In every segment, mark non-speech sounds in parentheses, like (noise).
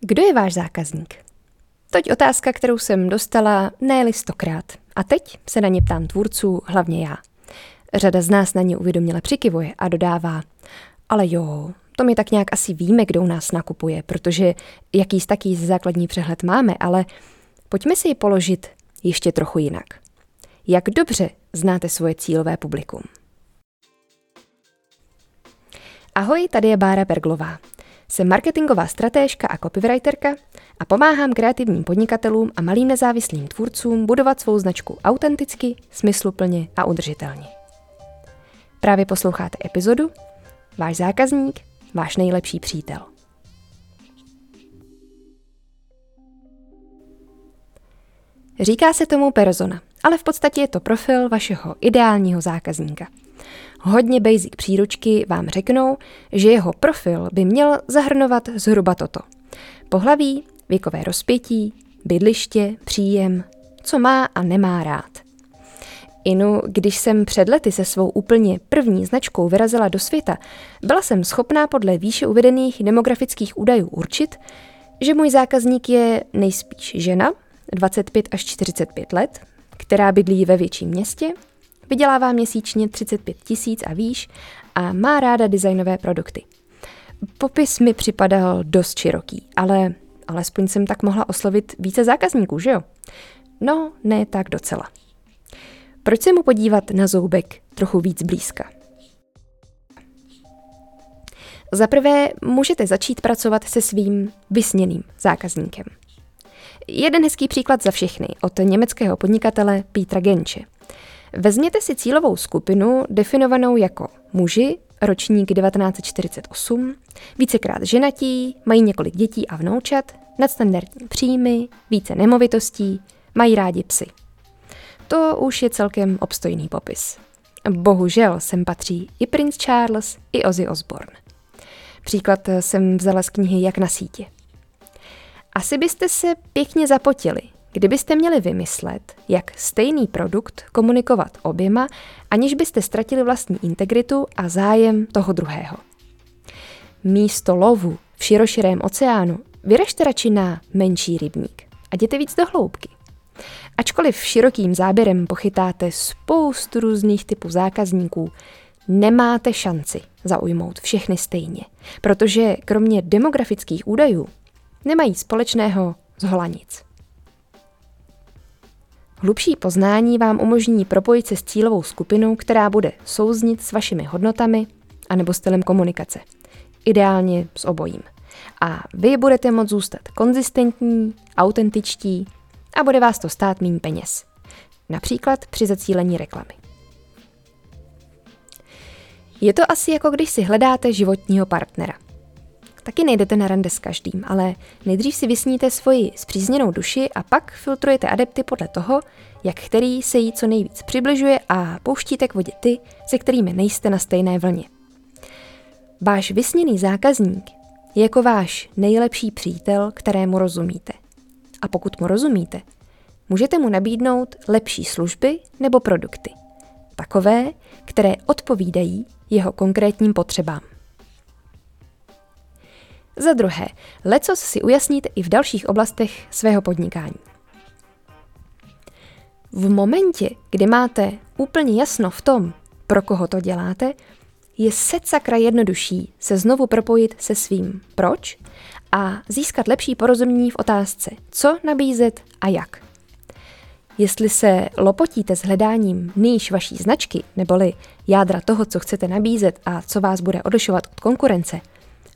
Kdo je váš zákazník? Toť otázka, kterou jsem dostala ne stokrát. A teď se na ně ptám tvůrců, hlavně já. Řada z nás na ně uvědoměle přikivuje a dodává, ale jo, to my tak nějak asi víme, kdo u nás nakupuje, protože jaký taký základní přehled máme, ale pojďme si ji položit ještě trochu jinak. Jak dobře znáte svoje cílové publikum? Ahoj, tady je Bára Berglová. Jsem marketingová stratéžka a copywriterka a pomáhám kreativním podnikatelům a malým nezávislým tvůrcům budovat svou značku autenticky, smysluplně a udržitelně. Právě posloucháte epizodu Váš zákazník, váš nejlepší přítel. Říká se tomu persona, ale v podstatě je to profil vašeho ideálního zákazníka – Hodně basic příručky vám řeknou, že jeho profil by měl zahrnovat zhruba toto. Pohlaví, věkové rozpětí, bydliště, příjem, co má a nemá rád. Inu, když jsem před lety se svou úplně první značkou vyrazila do světa, byla jsem schopná podle výše uvedených demografických údajů určit, že můj zákazník je nejspíš žena, 25 až 45 let, která bydlí ve větším městě Vydělává měsíčně 35 tisíc a výš a má ráda designové produkty. Popis mi připadal dost široký, ale alespoň jsem tak mohla oslovit více zákazníků, že jo? No, ne tak docela. Proč se mu podívat na zoubek trochu víc blízka? Za prvé můžete začít pracovat se svým vysněným zákazníkem. Jeden hezký příklad za všechny od německého podnikatele Petra Genče – Vezměte si cílovou skupinu definovanou jako muži, ročník 1948, vícekrát ženatí, mají několik dětí a vnoučat, nadstandardní příjmy, více nemovitostí, mají rádi psy. To už je celkem obstojný popis. Bohužel sem patří i princ Charles, i Ozzy Osbourne. Příklad jsem vzala z knihy Jak na sítě. Asi byste se pěkně zapotili, Kdybyste měli vymyslet, jak stejný produkt komunikovat oběma, aniž byste ztratili vlastní integritu a zájem toho druhého. Místo lovu v široširém oceánu vyražte radši na menší rybník a jděte víc do hloubky. Ačkoliv širokým záběrem pochytáte spoustu různých typů zákazníků, nemáte šanci zaujmout všechny stejně, protože kromě demografických údajů nemají společného zhola nic. Hlubší poznání vám umožní propojit se s cílovou skupinou, která bude souznit s vašimi hodnotami anebo stylem komunikace. Ideálně s obojím. A vy budete moct zůstat konzistentní, autentičtí a bude vás to stát méně peněz. Například při zacílení reklamy. Je to asi jako když si hledáte životního partnera – Taky nejdete na rande s každým, ale nejdřív si vysníte svoji zpřízněnou duši a pak filtrujete adepty podle toho, jak který se jí co nejvíc přibližuje a pouštíte k vodě ty, se kterými nejste na stejné vlně. Váš vysněný zákazník je jako váš nejlepší přítel, kterému rozumíte. A pokud mu rozumíte, můžete mu nabídnout lepší služby nebo produkty. Takové, které odpovídají jeho konkrétním potřebám. Za druhé, lecos si ujasníte i v dalších oblastech svého podnikání. V momentě, kdy máte úplně jasno v tom, pro koho to děláte, je set sakra jednodušší se znovu propojit se svým proč a získat lepší porozumění v otázce, co nabízet a jak. Jestli se lopotíte s hledáním níž vaší značky, neboli jádra toho, co chcete nabízet a co vás bude odlišovat od konkurence –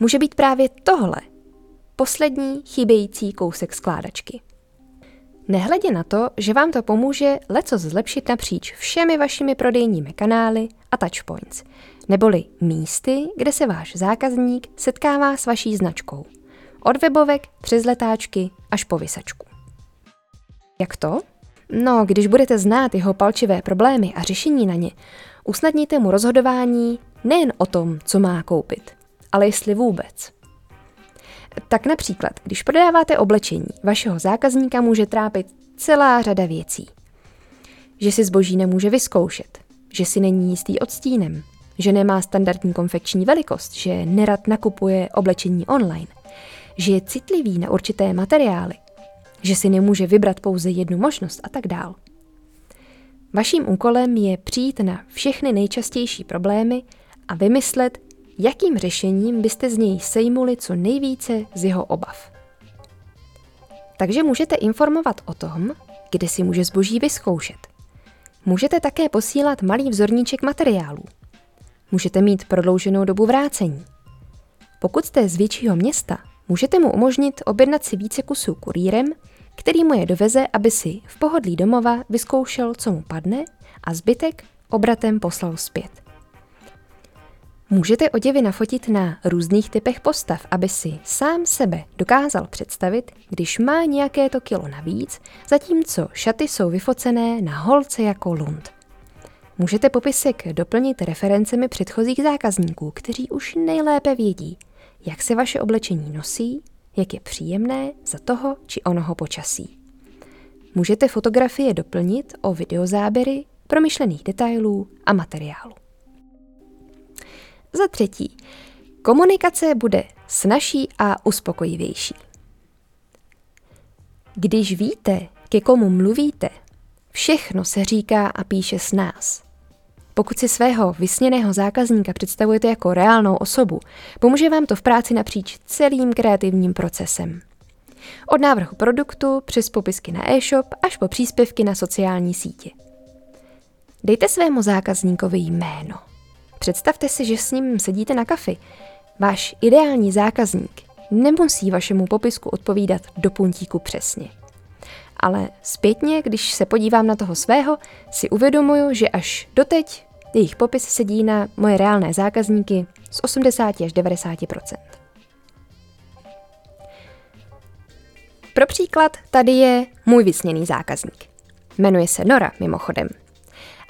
může být právě tohle, poslední chybějící kousek skládačky. Nehledě na to, že vám to pomůže leco zlepšit napříč všemi vašimi prodejními kanály a touchpoints, neboli místy, kde se váš zákazník setkává s vaší značkou. Od webovek přes letáčky až po vysačku. Jak to? No, když budete znát jeho palčivé problémy a řešení na ně, usnadníte mu rozhodování nejen o tom, co má koupit, ale jestli vůbec. Tak například, když prodáváte oblečení, vašeho zákazníka může trápit celá řada věcí. Že si zboží nemůže vyzkoušet, že si není jistý odstínem, že nemá standardní konfekční velikost, že nerad nakupuje oblečení online, že je citlivý na určité materiály, že si nemůže vybrat pouze jednu možnost a tak dál. Vaším úkolem je přijít na všechny nejčastější problémy a vymyslet, jakým řešením byste z něj sejmuli co nejvíce z jeho obav. Takže můžete informovat o tom, kde si může zboží vyzkoušet. Můžete také posílat malý vzorníček materiálů. Můžete mít prodlouženou dobu vrácení. Pokud jste z většího města, můžete mu umožnit objednat si více kusů kurýrem, který mu je doveze, aby si v pohodlí domova vyzkoušel, co mu padne a zbytek obratem poslal zpět. Můžete oděvy nafotit na různých typech postav, aby si sám sebe dokázal představit, když má nějaké to kilo navíc, zatímco šaty jsou vyfocené na holce jako lund. Můžete popisek doplnit referencemi předchozích zákazníků, kteří už nejlépe vědí, jak se vaše oblečení nosí, jak je příjemné za toho či onoho počasí. Můžete fotografie doplnit o videozáběry, promyšlených detailů a materiálu. Za třetí, komunikace bude snažší a uspokojivější. Když víte, ke komu mluvíte, všechno se říká a píše s nás. Pokud si svého vysněného zákazníka představujete jako reálnou osobu, pomůže vám to v práci napříč celým kreativním procesem. Od návrhu produktu přes popisky na e-shop až po příspěvky na sociální sítě. Dejte svému zákazníkovi jméno. Představte si, že s ním sedíte na kafi. Váš ideální zákazník nemusí vašemu popisku odpovídat do puntíku přesně. Ale zpětně, když se podívám na toho svého, si uvědomuju, že až doteď jejich popis sedí na moje reálné zákazníky z 80 až 90% Pro příklad tady je můj vysněný zákazník. Jmenuje se Nora, mimochodem.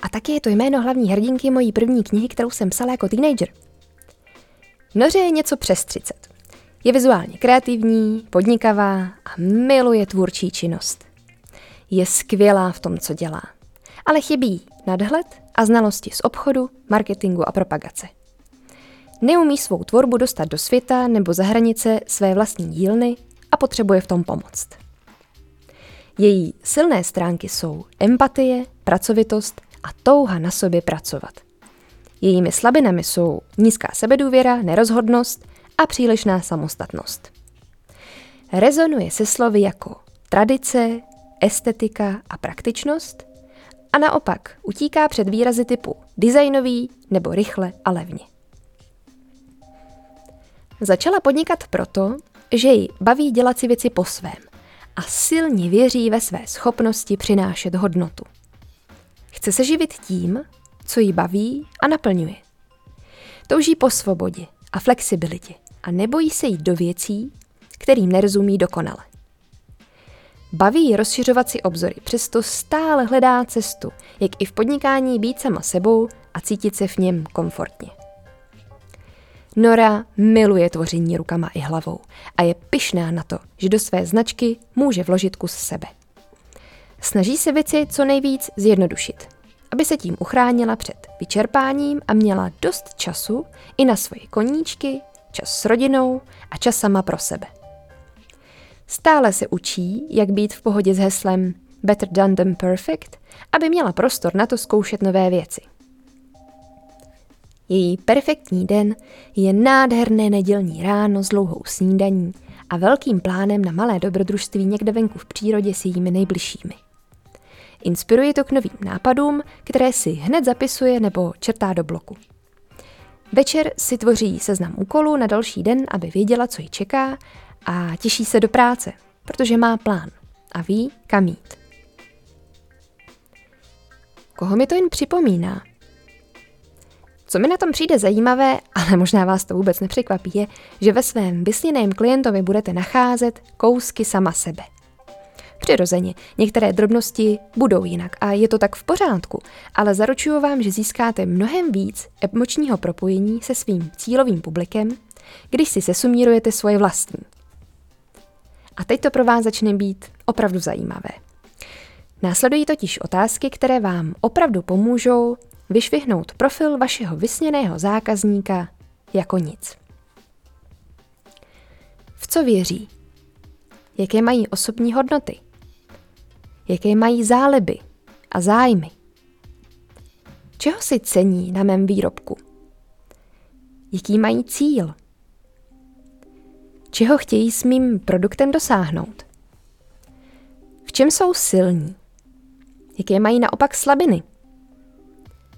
A taky je to jméno hlavní hrdinky mojí první knihy, kterou jsem psala jako teenager. Noře je něco přes 30. Je vizuálně kreativní, podnikavá a miluje tvůrčí činnost. Je skvělá v tom, co dělá. Ale chybí nadhled a znalosti z obchodu, marketingu a propagace. Neumí svou tvorbu dostat do světa nebo za hranice své vlastní dílny a potřebuje v tom pomoct. Její silné stránky jsou empatie, pracovitost a touha na sobě pracovat. Jejími slabinami jsou nízká sebedůvěra, nerozhodnost a přílišná samostatnost. Rezonuje se slovy jako tradice, estetika a praktičnost a naopak utíká před výrazy typu designový nebo rychle a levně. Začala podnikat proto, že ji baví dělat si věci po svém a silně věří ve své schopnosti přinášet hodnotu. Chce se živit tím, co ji baví a naplňuje. Touží po svobodě a flexibilitě a nebojí se jít do věcí, kterým nerozumí dokonale. Baví ji rozšiřovat si obzory, přesto stále hledá cestu, jak i v podnikání být sama sebou a cítit se v něm komfortně. Nora miluje tvoření rukama i hlavou a je pyšná na to, že do své značky může vložit kus sebe. Snaží se věci co nejvíc zjednodušit, aby se tím uchránila před vyčerpáním a měla dost času i na svoje koníčky, čas s rodinou a čas sama pro sebe. Stále se učí, jak být v pohodě s heslem Better done than perfect, aby měla prostor na to zkoušet nové věci. Její perfektní den je nádherné nedělní ráno s dlouhou snídaní a velkým plánem na malé dobrodružství někde venku v přírodě s jejími nejbližšími. Inspiruje to k novým nápadům, které si hned zapisuje nebo čertá do bloku. Večer si tvoří seznam úkolů na další den, aby věděla, co ji čeká a těší se do práce, protože má plán a ví, kam jít. Koho mi to jen připomíná? Co mi na tom přijde zajímavé, ale možná vás to vůbec nepřekvapí, je, že ve svém vysněném klientovi budete nacházet kousky sama sebe. Přirozeně, některé drobnosti budou jinak a je to tak v pořádku, ale zaručuju vám, že získáte mnohem víc emočního propojení se svým cílovým publikem, když si sesumírujete svoje vlastní. A teď to pro vás začne být opravdu zajímavé. Následují totiž otázky, které vám opravdu pomůžou vyšvihnout profil vašeho vysněného zákazníka jako nic. V co věří, jaké mají osobní hodnoty, jaké mají záliby a zájmy, čeho si cení na mém výrobku, jaký mají cíl, čeho chtějí s mým produktem dosáhnout, v čem jsou silní, jaké mají naopak slabiny,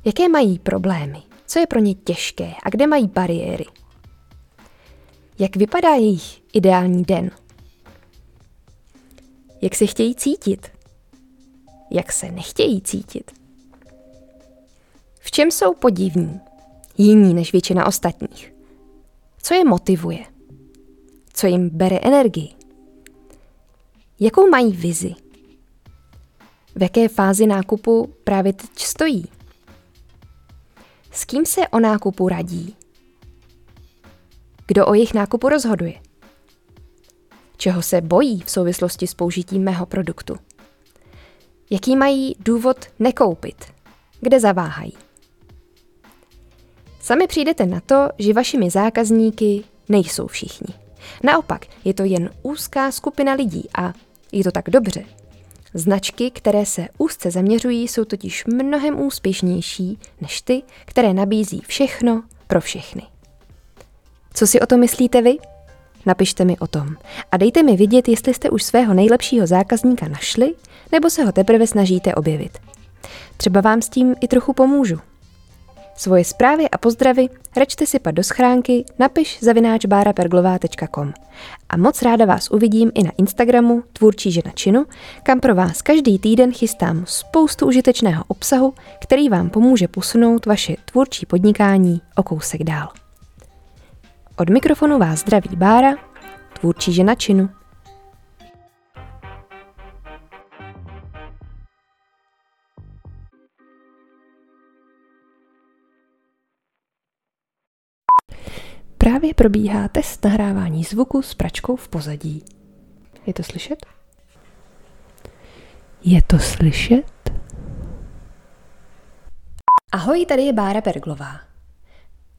jaké mají problémy, co je pro ně těžké a kde mají bariéry. Jak vypadá jejich ideální den? Jak se chtějí cítit? Jak se nechtějí cítit? V čem jsou podivní, jiní než většina ostatních? Co je motivuje? Co jim bere energii? Jakou mají vizi? V jaké fázi nákupu právě teď stojí? S kým se o nákupu radí? Kdo o jejich nákupu rozhoduje? Čeho se bojí v souvislosti s použitím mého produktu? Jaký mají důvod nekoupit? Kde zaváhají? Sami přijdete na to, že vašimi zákazníky nejsou všichni. Naopak, je to jen úzká skupina lidí a je to tak dobře. Značky, které se úzce zaměřují, jsou totiž mnohem úspěšnější než ty, které nabízí všechno pro všechny. Co si o to myslíte vy? Napište mi o tom a dejte mi vědět, jestli jste už svého nejlepšího zákazníka našli, nebo se ho teprve snažíte objevit. Třeba vám s tím i trochu pomůžu. Svoje zprávy a pozdravy račte si pak do schránky napiš zavináč báraperglová.com a moc ráda vás uvidím i na Instagramu Tvůrčí žena činu, kam pro vás každý týden chystám spoustu užitečného obsahu, který vám pomůže posunout vaše tvůrčí podnikání o kousek dál. Od mikrofonu vás zdraví Bára, tvůrčí žena činu. Právě probíhá test nahrávání zvuku s pračkou v pozadí. Je to slyšet? Je to slyšet? Ahoj, tady je Bára Perglová.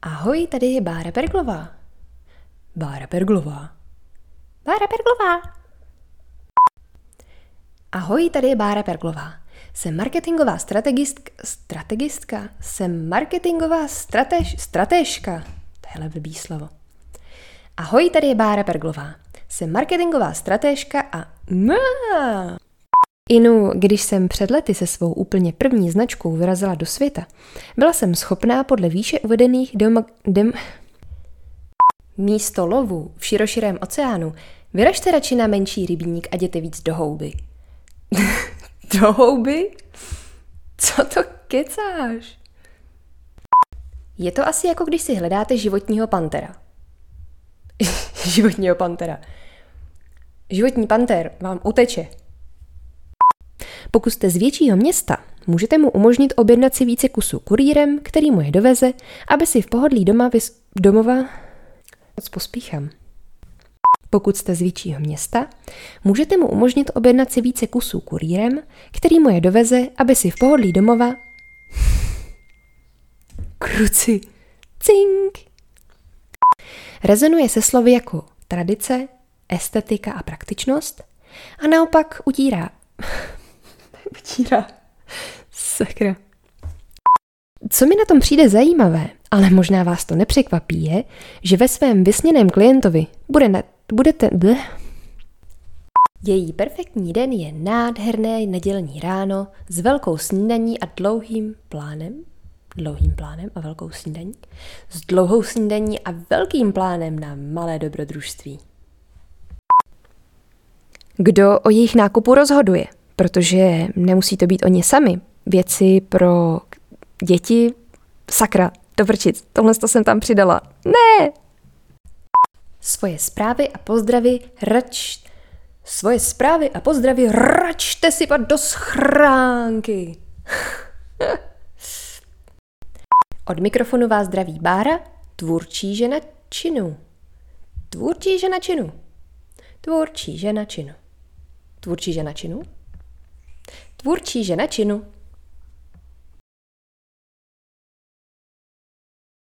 Ahoj, tady je Bára Perglová. Bára Perglová. Bára Perglová. Ahoj, tady je Bára Perglová. Jsem marketingová strategistka, strategistka, jsem marketingová stratež, stratežka. Hele, blbý slovo. Ahoj, tady je Bára Perglová. Jsem marketingová stratéžka a... Inu, když jsem před lety se svou úplně první značkou vyrazila do světa, byla jsem schopná podle výše uvedených doma, dem, místo lovu v široširém oceánu vyražte radši na menší rybník a jděte víc do houby. (laughs) do houby? Co to kecáš? Je to asi jako když si hledáte životního pantera. (laughs) životního pantera. Životní panter vám uteče. Pokud jste z většího města, můžete mu umožnit objednat si více kusů kurýrem, který mu je doveze, aby si v pohodlí doma vys- domova... Moc pospíchám. Pokud jste z většího města, můžete mu umožnit objednat si více kusů kurýrem, který mu je doveze, aby si v pohodlí domova Kruci. Cink. Rezonuje se slovy jako tradice, estetika a praktičnost a naopak utírá. (laughs) utírá. Sakra. Co mi na tom přijde zajímavé, ale možná vás to nepřekvapí, je, že ve svém vysněném klientovi bude ne, budete... Bleh. Její perfektní den je nádherné nedělní ráno s velkou snídaní a dlouhým plánem dlouhým plánem a velkou snídaní, s dlouhou snídaní a velkým plánem na malé dobrodružství. Kdo o jejich nákupu rozhoduje? Protože nemusí to být oni sami. Věci pro děti, sakra, dovrčit, tohle to jsem tam přidala. Ne! Svoje zprávy a pozdravy rač... Svoje zprávy a pozdravy račte si do schránky. (laughs) Od mikrofonu vás zdraví Bára, tvůrčí žena činu. Tvůrčí žena činu. Tvůrčí žena činu. Tvůrčí žena činu. Tvůrčí žena činu.